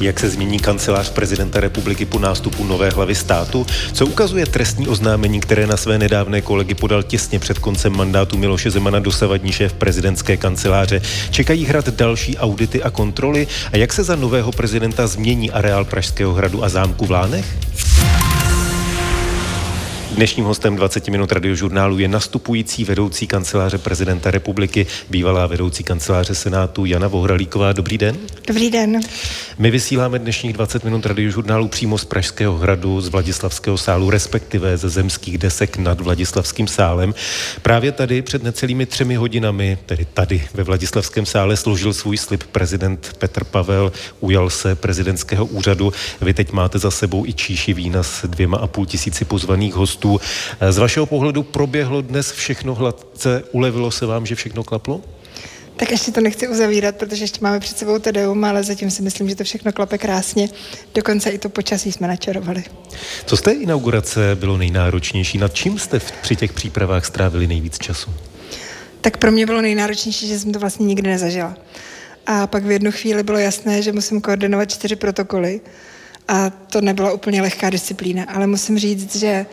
Jak se změní kancelář prezidenta republiky po nástupu nové hlavy státu? Co ukazuje trestní oznámení, které na své nedávné kolegy podal těsně před koncem mandátu Miloše Zemana dosavadní šéf prezidentské kanceláře? Čekají hrad další audity a kontroly? A jak se za nového prezidenta změní areál Pražského hradu a zámku v Lánech? Dnešním hostem 20 minut radiožurnálu je nastupující vedoucí kanceláře prezidenta republiky, bývalá vedoucí kanceláře Senátu Jana Vohralíková. Dobrý den. Dobrý den. My vysíláme dnešních 20 minut radiožurnálu přímo z Pražského hradu, z Vladislavského sálu, respektive ze zemských desek nad Vladislavským sálem. Právě tady před necelými třemi hodinami, tedy tady ve Vladislavském sále, složil svůj slib prezident Petr Pavel, ujal se prezidentského úřadu. Vy teď máte za sebou i číši vína s dvěma a půl tisíci pozvaných hostů hostů. Eh, z vašeho pohledu proběhlo dnes všechno hladce? Ulevilo se vám, že všechno klaplo? Tak ještě to nechci uzavírat, protože ještě máme před sebou Tedeum, ale zatím si myslím, že to všechno klape krásně. Dokonce i to počasí jsme načarovali. Co z té inaugurace bylo nejnáročnější? Nad čím jste při těch přípravách strávili nejvíc času? Tak pro mě bylo nejnáročnější, že jsem to vlastně nikdy nezažila. A pak v jednu chvíli bylo jasné, že musím koordinovat čtyři protokoly. A to nebyla úplně lehká disciplína, ale musím říct, že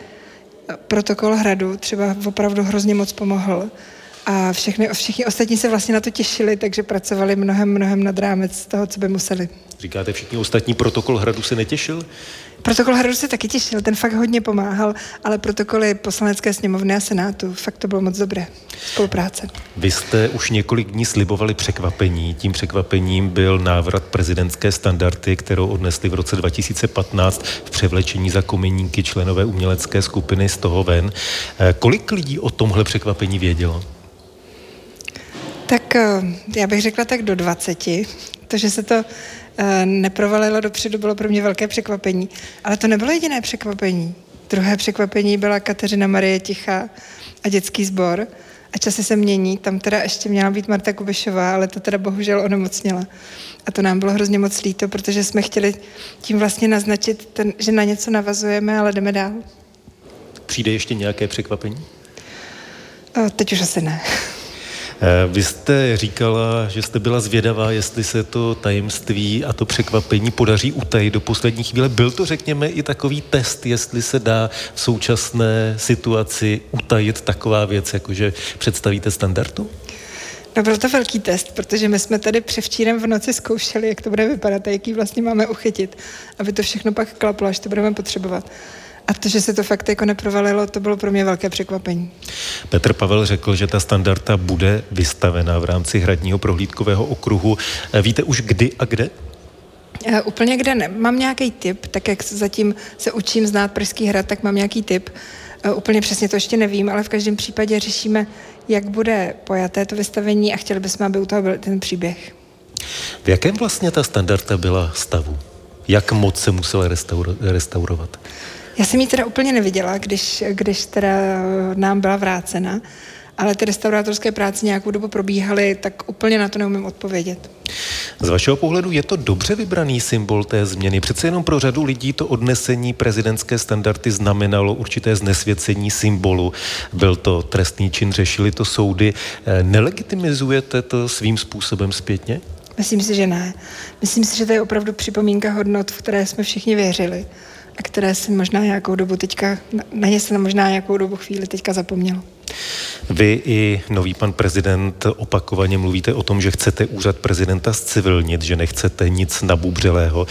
protokol hradu třeba opravdu hrozně moc pomohl. A všechny, všichni ostatní se vlastně na to těšili, takže pracovali mnohem, mnohem nad rámec toho, co by museli. Říkáte, všichni ostatní protokol hradu se netěšil? Protokol hradu se taky těšil, ten fakt hodně pomáhal, ale protokoly poslanecké sněmovny a senátu, fakt to bylo moc dobré. Spolupráce. Vy jste už několik dní slibovali překvapení. Tím překvapením byl návrat prezidentské standardy, kterou odnesli v roce 2015 v převlečení za kominíky členové umělecké skupiny z toho ven. Eh, kolik lidí o tomhle překvapení vědělo? Tak eh, já bych řekla tak do 20. To, že se to neprovalilo dopředu, bylo pro mě velké překvapení. Ale to nebylo jediné překvapení. Druhé překvapení byla Kateřina Marie Tichá a dětský sbor. A časy se mění, tam teda ještě měla být Marta Kubišová, ale to teda bohužel onemocněla. A to nám bylo hrozně moc líto, protože jsme chtěli tím vlastně naznačit, ten, že na něco navazujeme, ale jdeme dál. Přijde ještě nějaké překvapení? O, teď už asi ne. Eh, vy jste říkala, že jste byla zvědavá, jestli se to tajemství a to překvapení podaří utajit do poslední chvíle. Byl to, řekněme, i takový test, jestli se dá v současné situaci utajit taková věc, jakože představíte standardu? No byl to velký test, protože my jsme tady převčírem v noci zkoušeli, jak to bude vypadat a jaký vlastně máme uchytit, aby to všechno pak klaplo, až to budeme potřebovat. A to, že se to fakt jako neprovalilo, to bylo pro mě velké překvapení. Petr Pavel řekl, že ta standarda bude vystavena v rámci hradního prohlídkového okruhu. Eh, víte už kdy a kde? Uh, úplně kde ne. Mám nějaký tip, tak jak zatím se učím znát Pražský hrad, tak mám nějaký tip. Uh, úplně přesně to ještě nevím, ale v každém případě řešíme, jak bude pojaté to vystavení a chtěli bychom, aby u toho byl ten příběh. V jakém vlastně ta standarda byla stavu? Jak moc se musela restauro- restaurovat? Já jsem ji teda úplně neviděla, když, když teda nám byla vrácena, ale ty restaurátorské práce nějakou dobu probíhaly, tak úplně na to neumím odpovědět. Z vašeho pohledu je to dobře vybraný symbol té změny? Přece jenom pro řadu lidí to odnesení prezidentské standardy znamenalo určité znesvěcení symbolu. Byl to trestný čin, řešili to soudy. Nelegitimizujete to svým způsobem zpětně? Myslím si, že ne. Myslím si, že to je opravdu připomínka hodnot, v které jsme všichni věřili a které si možná nějakou dobu teďka, na ně se možná nějakou dobu chvíli teďka zapomnělo. Vy i nový pan prezident opakovaně mluvíte o tom, že chcete úřad prezidenta zcivilnit, že nechcete nic nabubřelého.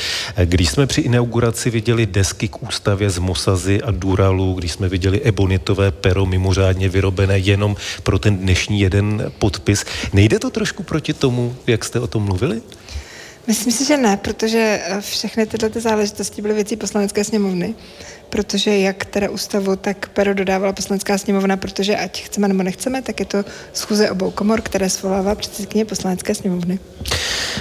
Když jsme při inauguraci viděli desky k ústavě z Mosazy a Duralu, když jsme viděli ebonitové pero mimořádně vyrobené jenom pro ten dnešní jeden podpis, nejde to trošku proti tomu, jak jste o tom mluvili? Myslím si, že ne, protože eh, všechny tyhle ty záležitosti byly věcí poslanecké sněmovny protože jak teda ústavu, tak pero dodávala poslanecká sněmovna, protože ať chceme nebo nechceme, tak je to schůze obou komor, které svolává předsedkyně poslanecké sněmovny.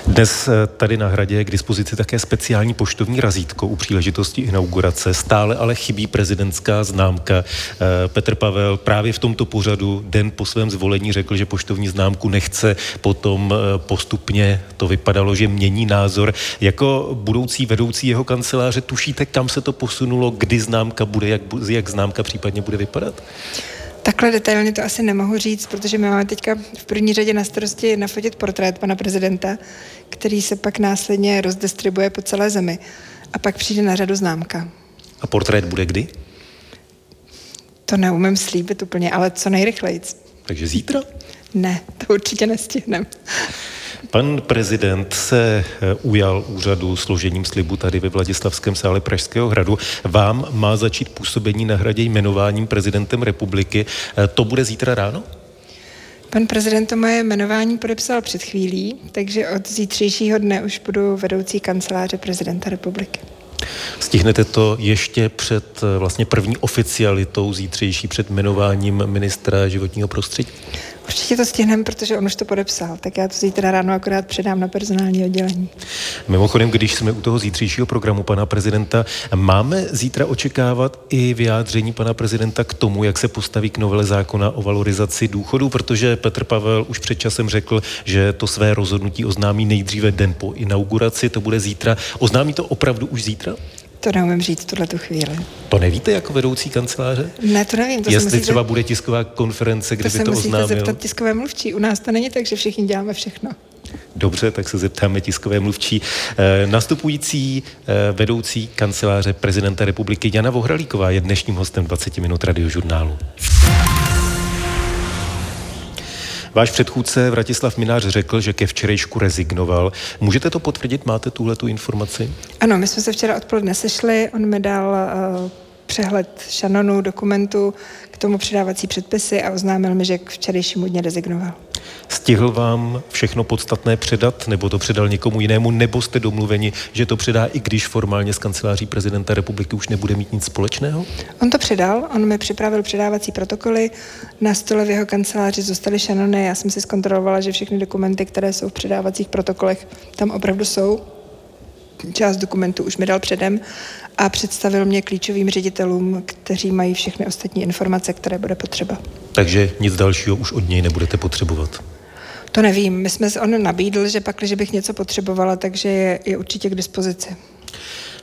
Dnes eh, tady na hradě je k dispozici také speciální poštovní razítko u příležitosti inaugurace. Stále ale chybí prezidentská známka. Eh, Petr Pavel právě v tomto pořadu den po svém zvolení řekl, že poštovní známku nechce, potom eh, postupně to vypadalo, že mění názor. Jako budoucí vedoucí jeho kanceláře tušíte, kam se to posunulo, kdy známka bude, jak, jak známka případně bude vypadat? Takhle detailně to asi nemohu říct, protože my máme teďka v první řadě na starosti nafotit portrét pana prezidenta, který se pak následně rozdistribuje po celé zemi. A pak přijde na řadu známka. A portrét bude kdy? To neumím slíbit úplně, ale co nejrychleji. Takže zítra? Ne, to určitě nestihneme. Pan prezident se eh, ujal úřadu složením slibu tady ve Vladislavském sále Pražského hradu. Vám má začít působení na hradě jmenováním prezidentem republiky. Eh, to bude zítra ráno? Pan prezident to moje jmenování podepsal před chvílí, takže od zítřejšího dne už budu vedoucí kanceláře prezidenta republiky. Stihnete to ještě před eh, vlastně první oficialitou zítřejší před jmenováním ministra životního prostředí? Určitě to stihneme, protože on už to podepsal, tak já to zítra ráno akorát předám na personální oddělení. Mimochodem, když jsme u toho zítřejšího programu pana prezidenta, máme zítra očekávat i vyjádření pana prezidenta k tomu, jak se postaví k novele zákona o valorizaci důchodů, protože Petr Pavel už před časem řekl, že to své rozhodnutí oznámí nejdříve den po inauguraci, to bude zítra. Oznámí to opravdu už zítra? To neumím říct v tuhle tu chvíli. To nevíte jako vedoucí kanceláře? Ne, to nevím. To Jestli musíte, třeba bude tisková konference, kde to by to oznámil? To se zeptat tiskové mluvčí. U nás to není tak, že všichni děláme všechno. Dobře, tak se zeptáme tiskové mluvčí. E, nastupující e, vedoucí kanceláře prezidenta republiky Jana Vohralíková je dnešním hostem 20 minut radiožurnálu. Váš předchůdce Vratislav Minář řekl, že ke včerejšku rezignoval. Můžete to potvrdit? Máte tuhle tu informaci? Ano, my jsme se včera odpoledne sešli, on mi dal uh, přehled šanonu, dokumentu, k tomu předávací předpisy a oznámil mi, že k včerejšímu dně rezignoval. Stihl vám všechno podstatné předat, nebo to předal někomu jinému, nebo jste domluveni, že to předá, i když formálně z kanceláří prezidenta republiky už nebude mít nic společného? On to předal, on mi připravil předávací protokoly, na stole v jeho kanceláři zůstaly šanony, já jsem si zkontrolovala, že všechny dokumenty, které jsou v předávacích protokolech, tam opravdu jsou. Část dokumentů už mi dal předem a představil mě klíčovým ředitelům, kteří mají všechny ostatní informace, které bude potřeba. Takže nic dalšího už od něj nebudete potřebovat? To nevím. My jsme, on nabídl, že pak, když bych něco potřebovala, takže je, je určitě k dispozici.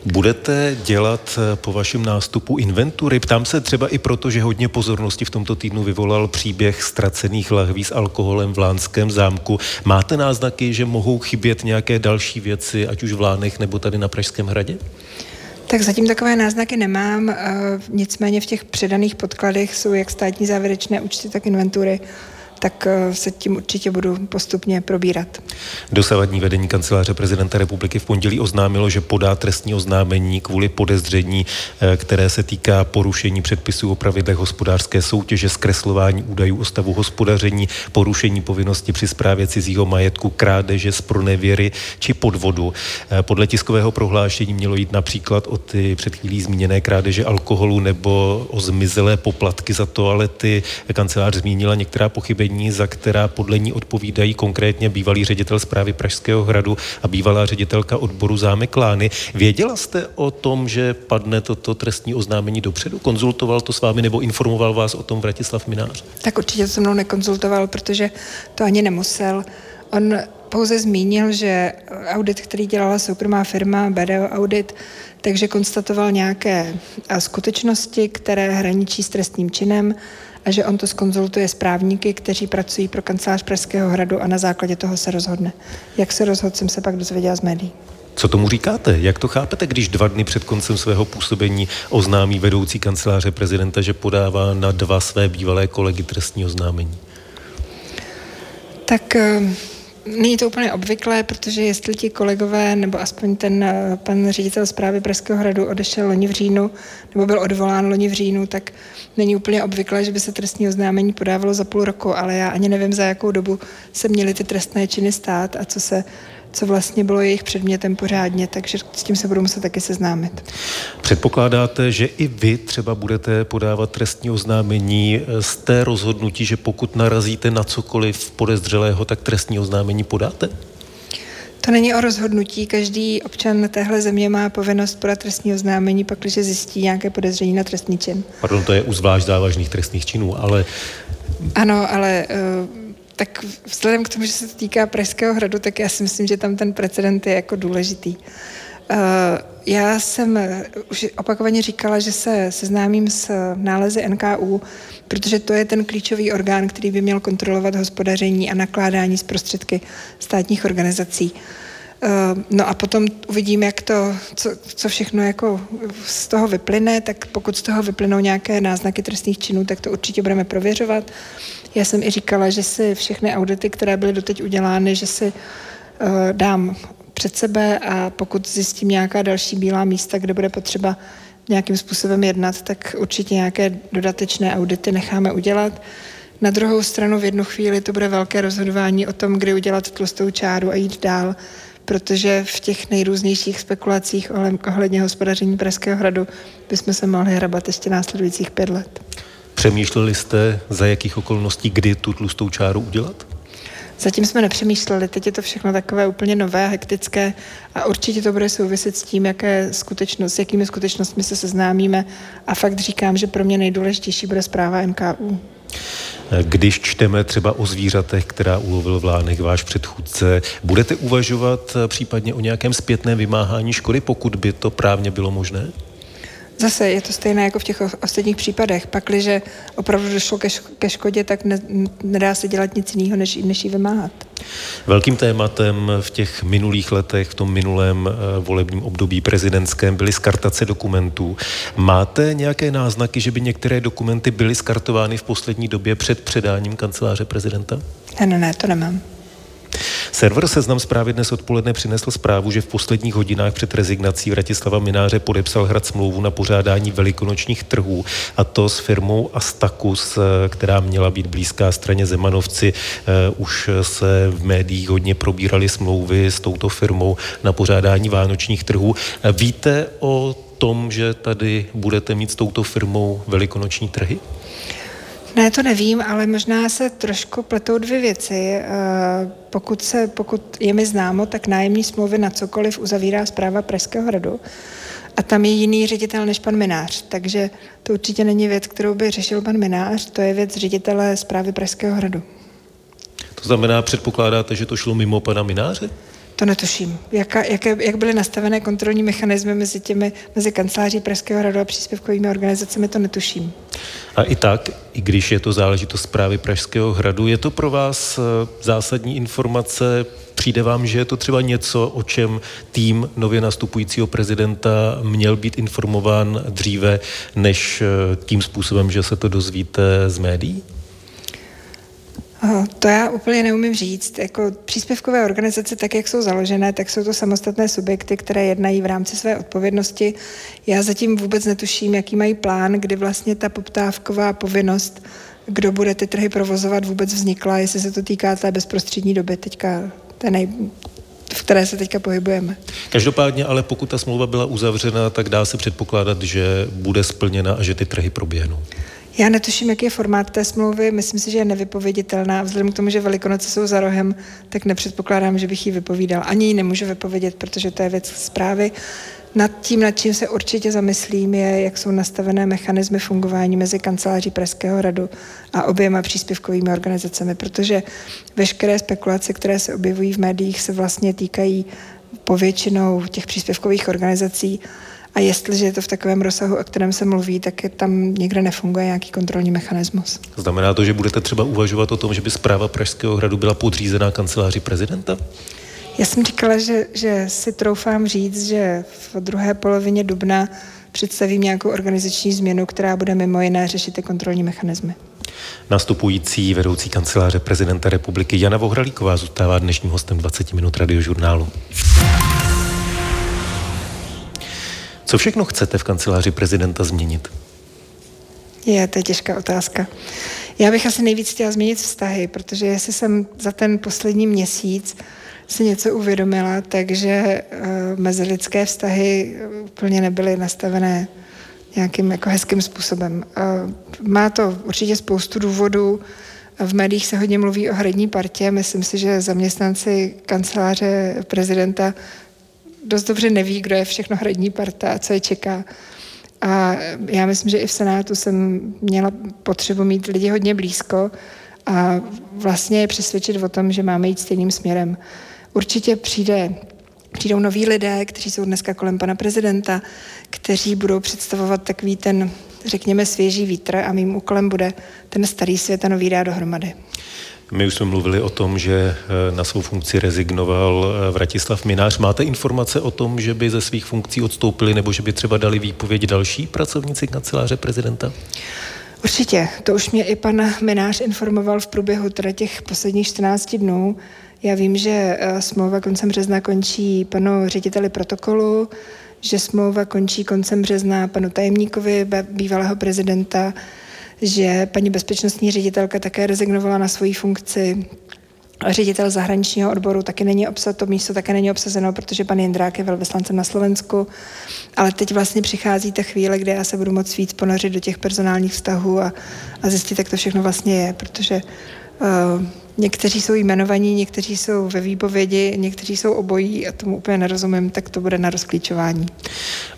Budete dělat eh, po vašem nástupu inventury? Ptám se třeba i proto, že hodně pozornosti v tomto týdnu vyvolal příběh ztracených lahví s alkoholem v Lánském zámku. Máte náznaky, že mohou chybět nějaké další věci, ať už v Lánech nebo tady na Pražském hradě? Tak zatím takové náznaky nemám, nicméně v těch předaných podkladech jsou jak státní závěrečné účty, tak inventury tak eh, se tím určitě budu postupně probírat. Dosavadní vedení kanceláře prezidenta republiky v pondělí oznámilo, že podá trestní oznámení kvůli podezření, eh, které se týká porušení předpisů o pravidlech hospodářské soutěže, zkreslování údajů o stavu hospodaření, porušení povinnosti při správě cizího majetku, krádeže z pronevěry či podvodu. Eh, podle tiskového prohlášení mělo jít například o ty před chvílí zmíněné krádeže alkoholu nebo o zmizelé poplatky za toalety. Kancelář zmínila některá pochybení pochybení, za která podle ní odpovídají konkrétně bývalý ředitel zprávy Pražského hradu a bývalá ředitelka odboru Zámek Lány. Věděla jste o tom, že padne toto trestní oznámení dopředu? Konzultoval to s vámi nebo informoval vás o tom Vratislav Minář? Tak určitě se mnou nekonzultoval, protože to ani nemusel. On pouze zmínil, že audit, který dělala soukromá firma BDO Audit, takže konstatoval nějaké skutečnosti, které hraničí s trestním činem a že on to skonzultuje s právníky, kteří pracují pro kancelář Pražského hradu a na základě toho se rozhodne. Jak se rozhodl, jsem se pak dozvěděla z médií. Co tomu říkáte? Jak to chápete, když dva dny před koncem svého působení oznámí vedoucí kanceláře prezidenta, že podává na dva své bývalé kolegy trestní oznámení? Tak eh, Není to úplně obvyklé, protože jestli ti kolegové, nebo aspoň ten eh, pan ředitel zprávy Pražského hradu odešel loni v říjnu, nebo byl odvolán loni v říjnu, tak není úplně obvyklé, že by se trestní oznámení podávalo za půl roku, ale já ani nevím, za jakou dobu se měly ty trestné činy stát a co se co vlastně bylo jejich předmětem pořádně, takže s tím se budu muset taky seznámit. Předpokládáte, že i vy třeba budete podávat trestní oznámení z té rozhodnutí, že pokud narazíte na cokoliv podezřelého, tak trestní oznámení podáte? To není o rozhodnutí. Každý občan téhle země má povinnost podat trestní oznámení, pak, když zjistí nějaké podezření na trestný čin. Pardon, to je u zvlášť závažných trestných činů, ale... Ano, ale uh, tak vzhledem k tomu, že se to týká Pražského hradu, tak já si myslím, že tam ten precedent je jako důležitý. já jsem už opakovaně říkala, že se seznámím s nálezy NKU, protože to je ten klíčový orgán, který by měl kontrolovat hospodaření a nakládání z prostředky státních organizací. No a potom uvidím, jak to, co, co všechno jako z toho vyplyne, tak pokud z toho vyplynou nějaké náznaky trestných činů, tak to určitě budeme prověřovat. Já jsem i říkala, že si všechny audity, které byly doteď udělány, že si uh, dám před sebe a pokud zjistím nějaká další bílá místa, kde bude potřeba nějakým způsobem jednat, tak určitě nějaké dodatečné audity necháme udělat. Na druhou stranu v jednu chvíli to bude velké rozhodování o tom, kdy udělat tlustou čáru a jít dál, protože v těch nejrůznějších spekulacích ohledně hospodaření Pražského hradu bychom se mohli hrabat ještě následujících pět let. Přemýšleli jste, za jakých okolností, kdy tu tlustou čáru udělat? Zatím jsme nepřemýšleli, teď je to všechno takové úplně nové, hektické a určitě to bude souviset s tím, jaké skutečnost, s jakými skutečnostmi se seznámíme a fakt říkám, že pro mě nejdůležitější bude zpráva NKU. Když čteme třeba o zvířatech, která ulovil v Lánech váš předchůdce, budete uvažovat případně o nějakém zpětném vymáhání škody, pokud by to právně bylo možné? Zase je to stejné jako v těch ostatních případech. Pakliže opravdu došlo ke, ke škodě, tak ne, nedá se dělat nic jiného, než, než ji vymáhat. Velkým tématem v těch minulých letech, v tom minulém uh, volebním období prezidentském byly skartace dokumentů. Máte nějaké náznaky, že by některé dokumenty byly skartovány v poslední době před předáním kanceláře prezidenta? Ne, ne, ne, to nemám. Server Seznam zprávy dnes odpoledne přinesl zprávu, že v posledních hodinách před rezignací Vratislava Mináře podepsal hrad smlouvu na pořádání velikonočních trhů a to s firmou Astakus, eh, která měla být blízká straně Zemanovci. Eh, už se v médiích hodně probírali smlouvy s touto firmou na pořádání vánočních trhů. Eh, víte o tom, že tady budete mít s touto firmou velikonoční trhy? Ne, to nevím, ale možná se trošku pletou dvě věci. Eh, pokud, se, pokud je mi známo, tak nájemní smlouvy na cokoliv uzavírá zpráva Pražského hradu a tam je jiný ředitel než pan Minář, takže to určitě není věc, kterou by řešil pan Minář, to je věc ředitele zprávy Pražského hradu. To znamená, předpokládáte, že to šlo mimo pana Mináře? To netuším. Jaka, jaké, jak byly nastavené kontrolní mechanismy mezi těmi, mezi kanceláří Pražského hradu a příspěvkovými organizacemi, to netuším. A i tak, i když je to záležitost zprávy Pražského hradu, je to pro vás eh, zásadní informace, Přijde vám, že je to třeba něco, o čem tým nově nastupujícího prezidenta měl být informován dříve, než eh, tím způsobem, že se to dozvíte z médií? To já úplně neumím říct. Jako příspěvkové organizace, tak jak jsou založené, tak jsou to samostatné subjekty, které jednají v rámci své odpovědnosti. Já zatím vůbec netuším, jaký mají plán, kdy vlastně ta poptávková povinnost, kdo bude ty trhy provozovat, vůbec vznikla, jestli se to týká té bezprostřední doby teďka, té nej, v které se teďka pohybujeme. Každopádně, ale pokud ta smlouva byla uzavřena, tak dá se předpokládat, že bude splněna a že ty trhy proběhnou. Já netuším, jaký je formát té smlouvy, myslím si, že je nevypověditelná. Vzhledem k tomu, že Velikonoce jsou za rohem, tak nepředpokládám, že bych ji vypovídal. Ani ji nemůžu vypovědět, protože to je věc zprávy. Nad tím, nad čím se určitě zamyslím, je, jak jsou nastavené mechanismy fungování mezi kanceláří Pražského radu a oběma příspěvkovými organizacemi, protože veškeré spekulace, které se objevují v médiích, se vlastně týkají povětšinou těch příspěvkových organizací a jestliže je to v takovém rozsahu, o kterém se mluví, tak je tam někde nefunguje nějaký kontrolní mechanismus. Znamená to, že budete třeba uvažovat o tom, že by zpráva Pražského hradu byla podřízená kanceláři prezidenta? Já jsem říkala, že, že si troufám říct, že v druhé polovině dubna představím nějakou organizační změnu, která bude mimo jiné řešit ty kontrolní mechanismy. Nastupující vedoucí kanceláře prezidenta republiky Jana Vohralíková zůstává dnešním hostem 20 minut radiožurnálu. Co všechno chcete v kanceláři prezidenta změnit? Je, to je těžká otázka. Já bych asi nejvíc chtěla změnit vztahy, protože jestli jsem za ten poslední měsíc si něco uvědomila, takže uh, mezilidské vztahy úplně nebyly nastavené nějakým jako hezkým způsobem. Uh, má to určitě spoustu důvodů. V médiích se hodně mluví o hradní partě. Myslím si, že zaměstnanci kanceláře prezidenta dost dobře neví, kdo je všechno hradní parta a co je čeká. A já myslím, že i v Senátu jsem měla potřebu mít lidi hodně blízko a vlastně je přesvědčit o tom, že máme jít stejným směrem. Určitě přijde přijdou noví lidé, kteří jsou dneska kolem pana prezidenta, kteří budou představovat takový ten, řekněme, svěží vítr a mým úkolem bude ten starý svět a nový dát dohromady. My už jsme mluvili o tom, že eh, na svou funkci rezignoval eh, Vratislav Minář. Máte informace o tom, že by ze svých funkcí odstoupili nebo že by třeba dali výpověď další pracovníci kanceláře prezidenta? Určitě. To už mě i pan Minář informoval v průběhu teda těch posledních 14 dnů. Já vím, že eh, smlouva koncem března končí panu řediteli protokolu, že smlouva končí koncem března panu tajemníkovi bývalého prezidenta, že paní bezpečnostní ředitelka také rezignovala na svoji funkci. Ředitel zahraničního odboru taky není obsazeno, to místo také není obsazeno, protože pan Jindrák je velvyslancem na Slovensku. Ale teď vlastně přichází ta chvíle, kdy já se budu moct víc ponořit do těch personálních vztahů a, a zjistit, jak to všechno vlastně je, protože uh, někteří jsou jmenovaní, někteří jsou ve výpovědi, někteří jsou obojí a tomu úplně nerozumím, tak to bude na rozklíčování.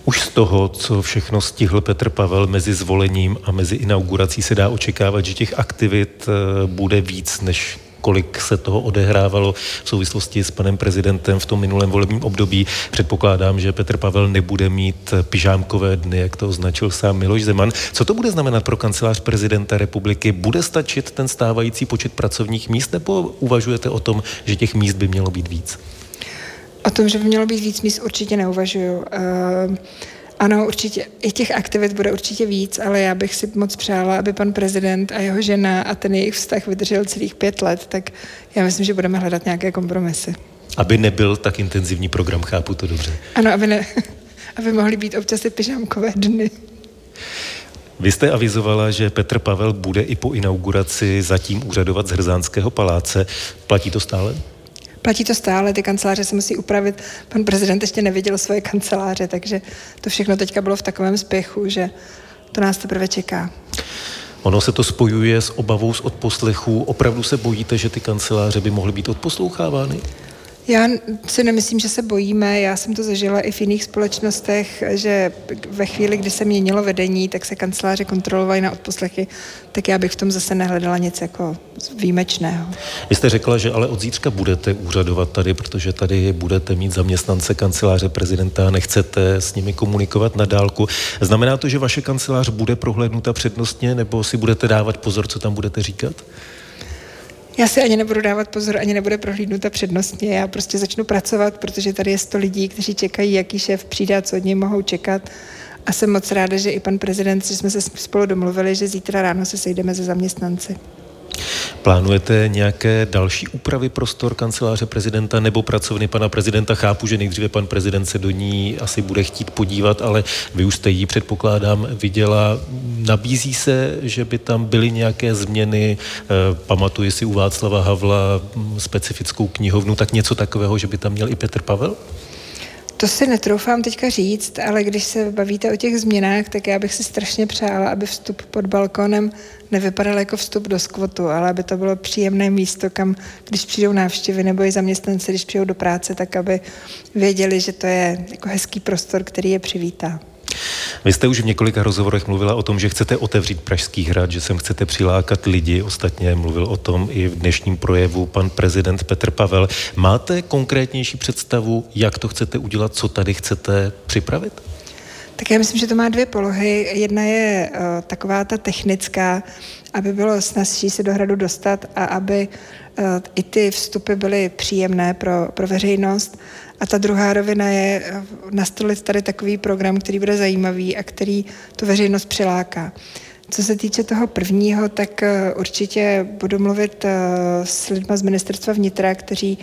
Už z toho, co všechno stihl Petr Pavel mezi zvolením a mezi inaugurací, se dá očekávat, že těch aktivit eh, bude víc než kolik se toho odehrávalo v souvislosti s panem prezidentem v tom minulém volebním období. Předpokládám, že Petr Pavel nebude mít pyžámkové dny, jak to označil sám Miloš Zeman. Co to bude znamenat pro kancelář prezidenta republiky? Bude stačit ten stávající počet pracovních míst, nebo uvažujete o tom, že těch míst by mělo být víc? O tom, že by mělo být víc míst, určitě neuvažuju. Uh... Ano, určitě. I těch aktivit bude určitě víc, ale já bych si moc přála, aby pan prezident a jeho žena a ten jejich vztah vydržel celých pět let, tak já myslím, že budeme hledat nějaké kompromisy. Aby nebyl tak intenzivní program, chápu to dobře. Ano, aby, ne, aby mohly být občas i pyžámkové dny. Vy jste avizovala, že Petr Pavel bude i po inauguraci zatím úřadovat z Hrzánského paláce. Platí to stále? Platí to stále, ty kanceláře se musí upravit. Pan prezident ještě neviděl svoje kanceláře, takže to všechno teďka bylo v takovém spěchu, že to nás teprve čeká. Ono se to spojuje s obavou z odposlechů. Opravdu se bojíte, že ty kanceláře by mohly být odposlouchávány? Já si nemyslím, že se bojíme. Já jsem to zažila i v jiných společnostech, že ve chvíli, kdy se měnilo vedení, tak se kanceláře kontrolovaly na odposlechy, tak já bych v tom zase nehledala nic jako výjimečného. Vy jste řekla, že ale od zítřka budete úřadovat tady, protože tady budete mít zaměstnance kanceláře prezidenta a nechcete s nimi komunikovat na dálku. Znamená to, že vaše kancelář bude prohlédnuta přednostně, nebo si budete dávat pozor, co tam budete říkat? Já si ani nebudu dávat pozor, ani nebude prohlídnuta přednostně. Já prostě začnu pracovat, protože tady je sto lidí, kteří čekají, jaký šéf přijde co od něj mohou čekat. A jsem moc ráda, že i pan prezident, že jsme se spolu domluvili, že zítra ráno se sejdeme ze zaměstnanci. Plánujete nějaké další úpravy prostor kanceláře prezidenta nebo pracovny pana prezidenta? Chápu, že nejdříve pan prezident se do ní asi bude chtít podívat, ale vy už jste ji, předpokládám, viděla. Nabízí se, že by tam byly nějaké změny? Eh, pamatuji si u Václava Havla specifickou knihovnu, tak něco takového, že by tam měl i Petr Pavel? To si netroufám teďka říct, ale když se bavíte o těch změnách, tak já bych si strašně přála, aby vstup pod balkonem nevypadal jako vstup do skvotu, ale aby to bylo příjemné místo, kam, když přijdou návštěvy nebo i zaměstnanci, když přijdou do práce, tak aby věděli, že to je jako hezký prostor, který je přivítá. Vy jste už v několika rozhovorech mluvila o tom, že chcete otevřít Pražský hrad, že sem chcete přilákat lidi. Ostatně mluvil o tom i v dnešním projevu pan prezident Petr Pavel. Máte konkrétnější představu, jak to chcete udělat, co tady chcete připravit? Tak já myslím, že to má dvě polohy. Jedna je uh, taková ta technická, aby bylo snazší se do hradu dostat a aby uh, i ty vstupy byly příjemné pro, pro veřejnost. A ta druhá rovina je uh, nastolit tady takový program, který bude zajímavý a který tu veřejnost přiláká. Co se týče toho prvního, tak určitě budu mluvit s lidmi z ministerstva vnitra, kteří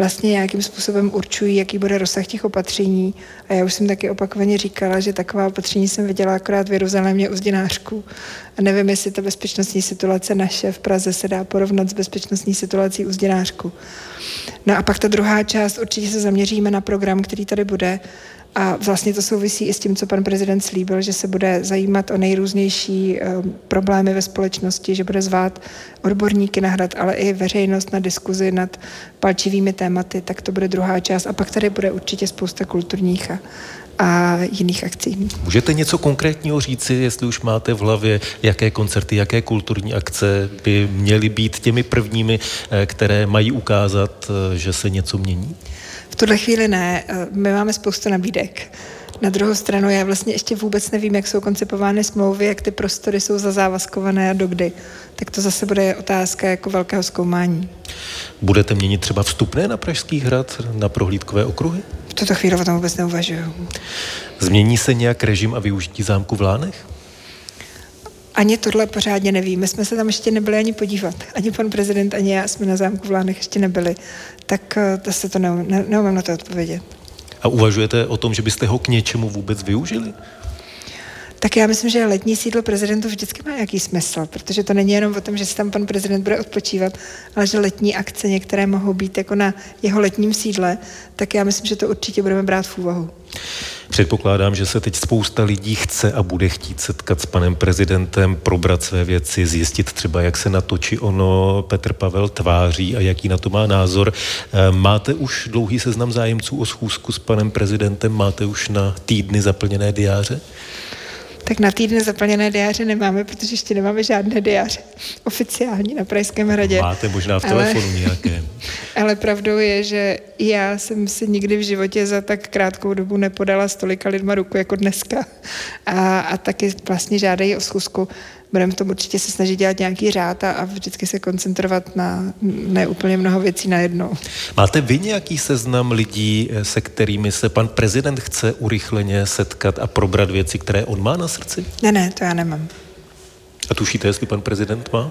vlastně nějakým způsobem určují, jaký bude rozsah těch opatření. A já už jsem taky opakovaně říkala, že taková opatření jsem viděla akorát v Jeruzalémě u zdinářků. A nevím, jestli ta bezpečnostní situace naše v Praze se dá porovnat s bezpečnostní situací u zdinářku. No a pak ta druhá část, určitě se zaměříme na program, který tady bude a vlastně to souvisí i s tím, co pan prezident slíbil, že se bude zajímat o nejrůznější uh, problémy ve společnosti, že bude zvát odborníky na hrad, ale i veřejnost na diskuzi nad palčivými tématy, tak to bude druhá část. A pak tady bude určitě spousta kulturních a, a jiných akcí. Můžete něco konkrétního říci, jestli už máte v hlavě, jaké koncerty, jaké kulturní akce by měly být těmi prvními, eh, které mají ukázat, eh, že se něco mění? Tuhle chvíli ne. Eh, my máme spoustu nabídek. Na druhou stranu já vlastně ještě vůbec nevím, jak jsou koncipovány smlouvy, jak ty prostory jsou zazávazkované a dokdy. Tak to zase bude otázka jako velkého zkoumání. Budete měnit třeba vstupné na Pražský hrad, na prohlídkové okruhy? V tuto chvíli o tom vůbec neuvažuju. Změní se nějak režim a využití zámku v Lánech? Ani tohle pořádně. My jsme se tam ještě nebyli ani podívat. Ani pan prezident, ani já jsme na zámku v Lánech ještě nebyli. Tak eh, to se to neumím, ne, neumím na to odpovědět. A uvažujete o tom, že byste ho k něčemu vůbec využili? Tak já myslím, že letní sídlo prezidentu vždycky má nějaký smysl, protože to není jenom o tom, že si tam pan prezident bude odpočívat, ale že letní akce některé mohou být jako na jeho letním sídle, tak já myslím, že to určitě budeme brát v úvahu. Předpokládám, že se teď spousta lidí chce a bude chtít setkat s panem prezidentem, probrat své věci, zjistit třeba, jak se na to či ono Petr Pavel tváří a jaký na to má názor. Eh, máte už dlouhý seznam zájemců o schůzku s panem prezidentem? Máte už na týdny zaplněné diáře? Tak na týdny zaplněné diáře nemáme, protože ještě nemáme žádné diáře oficiální na Pražském hradě. Máte možná v telefonu ale, nějaké. Ale pravdou je, že já jsem si nikdy v životě za tak krátkou dobu nepodala stolika lidma ruku jako dneska. A, a taky vlastně žádají o schůzku budeme to určitě se snažit dělat nějaký řád a, a vždycky se koncentrovat na neúplně mnoho věcí najednou. Máte vy nějaký seznam lidí, se kterými se pan prezident chce urychleně setkat a probrat věci, které on má na srdci? Ne, ne, to já nemám. A tušíte, jestli pan prezident má?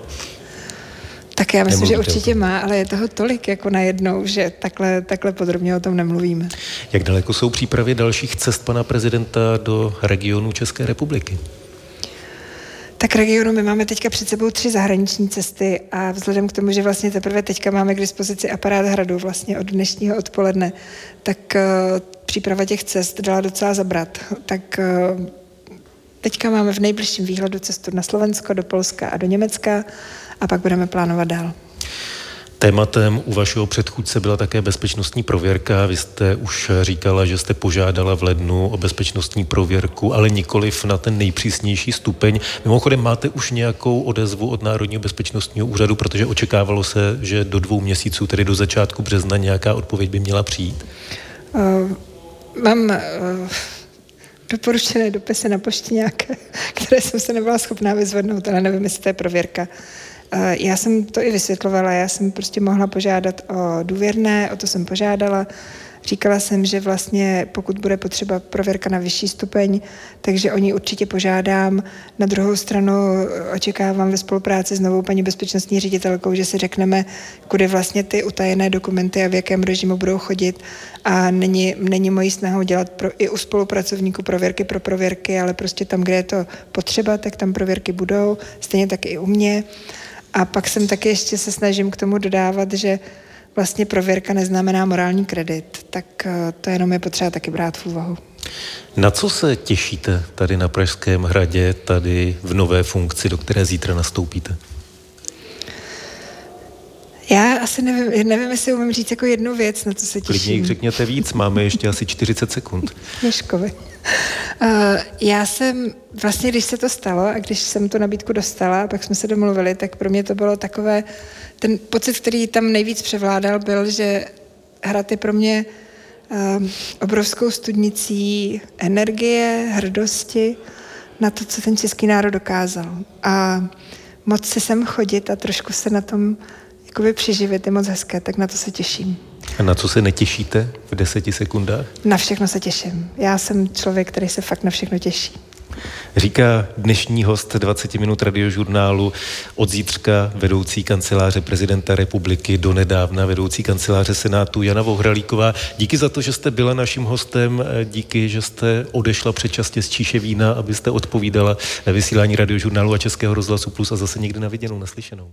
Tak já myslím, Nemluvíte že určitě má, ale je toho tolik jako najednou, že takhle, takhle podrobně o tom nemluvíme. Jak daleko jsou přípravy dalších cest pana prezidenta do regionu České republiky? Tak regionu my máme teďka před sebou tři zahraniční cesty a vzhledem k tomu, že vlastně teprve teďka máme k dispozici aparát hradu vlastně od dnešního odpoledne, tak uh, příprava těch cest dala docela zabrat. Tak uh, teďka máme v nejbližším výhledu cestu na Slovensko, do Polska a do Německa a pak budeme plánovat dál. Tématem u vašeho předchůdce byla také bezpečnostní prověrka. Vy jste už říkala, že jste požádala v lednu o bezpečnostní prověrku, ale nikoliv na ten nejpřísnější stupeň. Mimochodem, máte už nějakou odezvu od Národního bezpečnostního úřadu, protože očekávalo se, že do dvou měsíců, tedy do začátku března, nějaká odpověď by měla přijít? Uh, mám uh, doporučené dopisy na poště nějaké, které jsem se nebyla schopná vyzvednout, ale nevím, jestli to je prověrka. Eh, já jsem to i vysvětlovala, já jsem prostě mohla požádat o důvěrné, o to jsem požádala. Říkala jsem, že vlastně pokud bude potřeba prověrka na vyšší stupeň, takže o ní určitě požádám. Na druhou stranu očekávám ve spolupráci s novou paní bezpečnostní ředitelkou, že si řekneme, kudy vlastně ty utajené dokumenty a v jakém režimu budou chodit. A není, není mojí snahou dělat pro, i u spolupracovníků prověrky pro prověrky, ale prostě tam, kde je to potřeba, tak tam prověrky budou. Stejně tak i u mě. A pak jsem taky ještě se snažím k tomu dodávat, že vlastně prověrka neznamená morální kredit, tak eh, to jenom je potřeba taky brát v úvahu. Na co se těšíte tady na Pražském hradě, tady v nové funkci, do které zítra nastoupíte? Já asi nevím, nevím, jestli umím říct jako jednu věc, na co se těším. Klidně jich řekněte víc, máme ještě asi 40 sekund. Měškovi. Uh, já jsem, vlastně když se to stalo a když jsem tu nabídku dostala a pak jsme se domluvili, tak pro mě to bylo takové, ten pocit, který tam nejvíc převládal, byl, že hrad je pro mě uh, obrovskou studnicí energie, hrdosti na to, co ten český národ dokázal. A moc se sem chodit a trošku se na tom jakoby přeživit je moc hezké, tak na to se těším. A na co se netěšíte v deseti sekundách? Na všechno se těším. Já jsem člověk, který se fakt na všechno těší. Říká dnešní host 20 minut radiožurnálu od zítřka vedoucí kanceláře prezidenta republiky do nedávna vedoucí kanceláře Senátu Jana Vohralíková. Díky za to, že jste byla naším hostem, díky, že jste odešla předčasně z Číše vína, abyste odpovídala vysílání radiožurnálu a Českého rozhlasu Plus a zase někdy na viděnou, naslyšenou.